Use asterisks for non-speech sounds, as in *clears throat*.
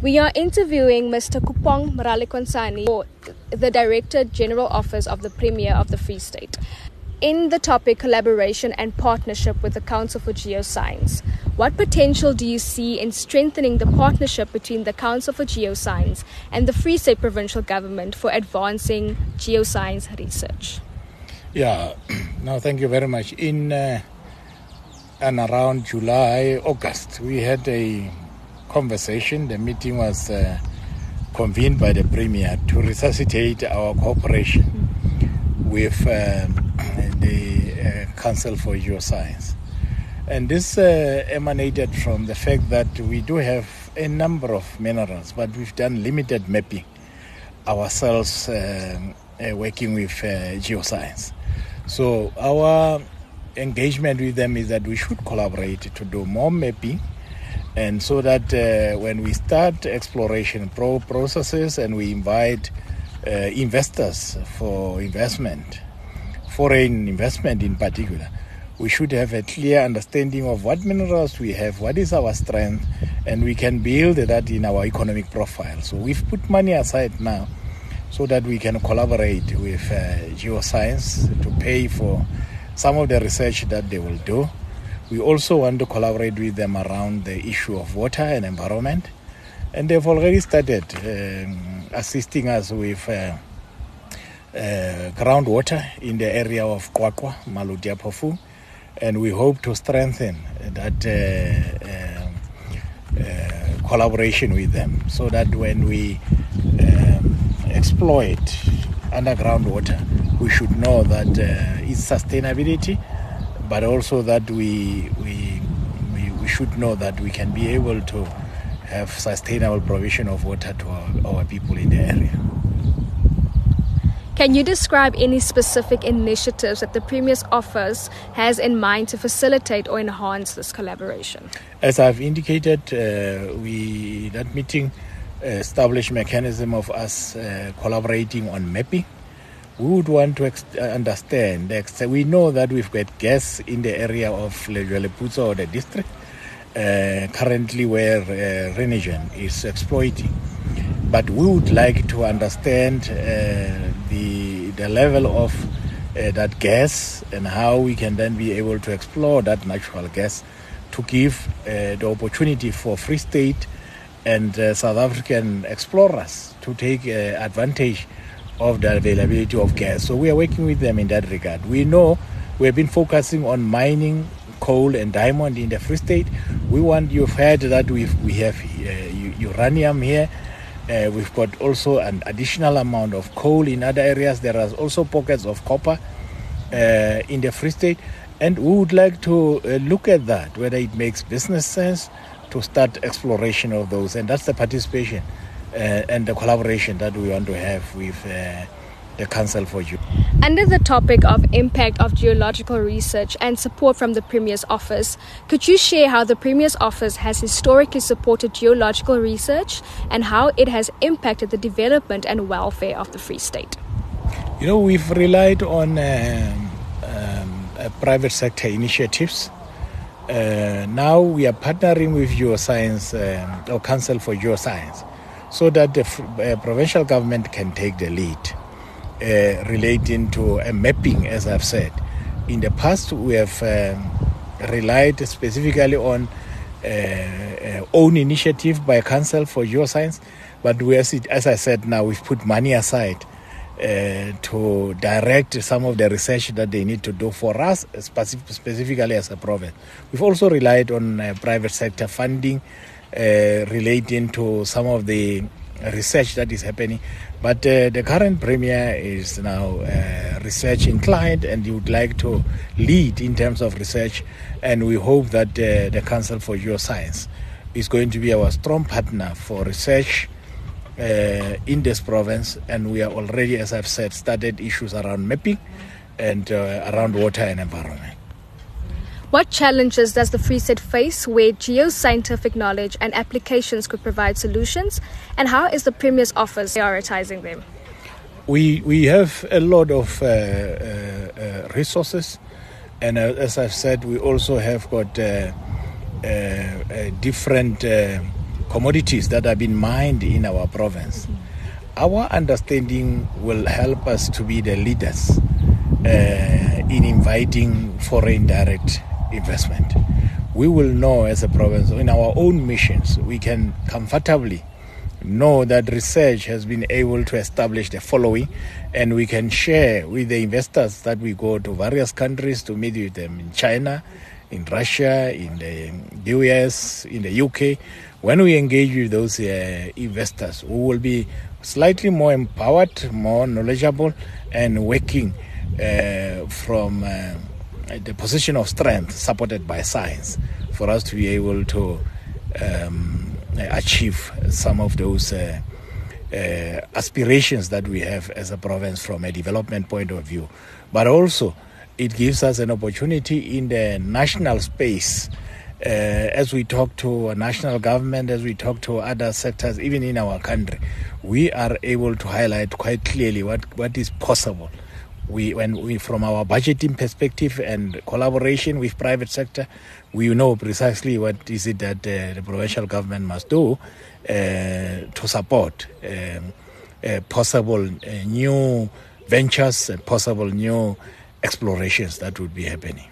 We are interviewing Mr. Kopung Ralikontsane, the Director General Office of the Premier of the Free State. In the topic collaboration and partnership with the Council for Geoscience, what potential do you see in strengthening the partnership between the Council for Geoscience and the Free State Provincial Government for advancing geoscience research? Yeah, *clears throat* no, thank you very much. In uh, and around July, August, we had a conversation. The meeting was uh, convened by the Premier to resuscitate our cooperation with um, *clears throat* the uh, Council for Geoscience. And this uh, emanated from the fact that we do have a number of minerals, but we've done limited mapping ourselves um, uh, working with uh, geoscience. So our engagement with them is that we should collaborate to do more mapping and so that uh, when we start exploration pro- processes and we invite uh, investors for investment, foreign investment in particular, we should have a clear understanding of what minerals we have, what is our strength, and we can build that in our economic profile. So we've put money aside now so that we can collaborate with uh, geoscience to pay for some of the research that they will do we also want to collaborate with them around the issue of water and environment. And they've already started um, assisting us with uh, uh, groundwater in the area of QwaQwa, Maluti-a-Phofung. And we hope to strengthen that uh, um, uh, collaboration with them so that when we um, exploit underground water, we should know that uh, its sustainability but also that we, we, we, we, should know that we can be able to have sustainable provision of water to our, our people in the area. Can you describe any specific initiatives that the Premier's office has in mind to facilitate or enhance this collaboration? As I've indicated, uh, we that meeting established mechanism of us uh, collaborating on mapping we would want to ex- uh, understand. We know that we've got gas in the area of Lejweleputswa or the district, uh, currently where uh, Renergen is exploiting. But we would like to understand uh, the, the level of uh, that gas and how we can then be able to explore that natural gas to give uh, the opportunity for Free State and South African explorers to take advantage of the availability of gas. So we are working with them in that regard. We know we have been focusing on mining coal and diamond in the Free State. We want you've heard that we we have uh, uranium here. Uh, we've got also an additional amount of coal in other areas. There are also pockets of copper uh, in the Free State, and we would like to uh, look at that whether it makes business sense to start exploration of those, and that's the participation and the collaboration that we want to have with uh, the Council for You. Under the topic of impact of geological research and support from the Premier's office, could you share how the Premier's office has historically supported geological research and how it has impacted the development and welfare of the Free State? You know, we've relied on um, um, uh, private sector initiatives. Uh, now we are partnering with Geoscience, um, or Council for Geoscience, so that the uh, provincial government can take the lead uh, relating to a mapping, as I've said. In the past, we have um, relied specifically on uh, uh own initiative by Council for Geoscience, but we, as, as I said now, we've put money aside uh, to direct some of the research that they need to do for us, specific, specifically as a province. We've also relied on uh, private sector funding uh, relating to some of the research that is happening. But uh, the current premier is now uh, research inclined and he would like to lead in terms of research. And we hope that uh, the Council for Geoscience is going to be our strong partner for research. Uh, in this province, and we are already, as I've said, started issues around mapping and uh, around water and environment. What challenges does the Free State face where geoscientific knowledge and applications could provide solutions? And how is the Premier's office prioritizing them? We, we have a lot of uh, uh, uh, resources, and uh, as I've said, we also have got uh, uh, different commodities that have been mined in our province. Our understanding will help us to be the leaders in inviting foreign direct investment. We will know as a province, in our own missions, we can comfortably know that research has been able to establish the following, and we can share with the investors that we go to various countries to meet with them in China, in Russia, in the US, in the UK. When we engage with those uh, investors, we will be slightly more empowered, more knowledgeable, and working uh, from uh, the position of strength supported by science for us to be able to um, achieve some of those uh, uh, aspirations that we have as a province from a development point of view. But also, it gives us an opportunity in the national space. Uh, as we talk to a national government, as we talk to other sectors, even in our country, we are able to highlight quite clearly what, what is possible we when we from our budgeting perspective and collaboration with private sector we know precisely what is it that uh, the provincial government must do uh, to support um, uh, possible new ventures and possible new explorations that would be happening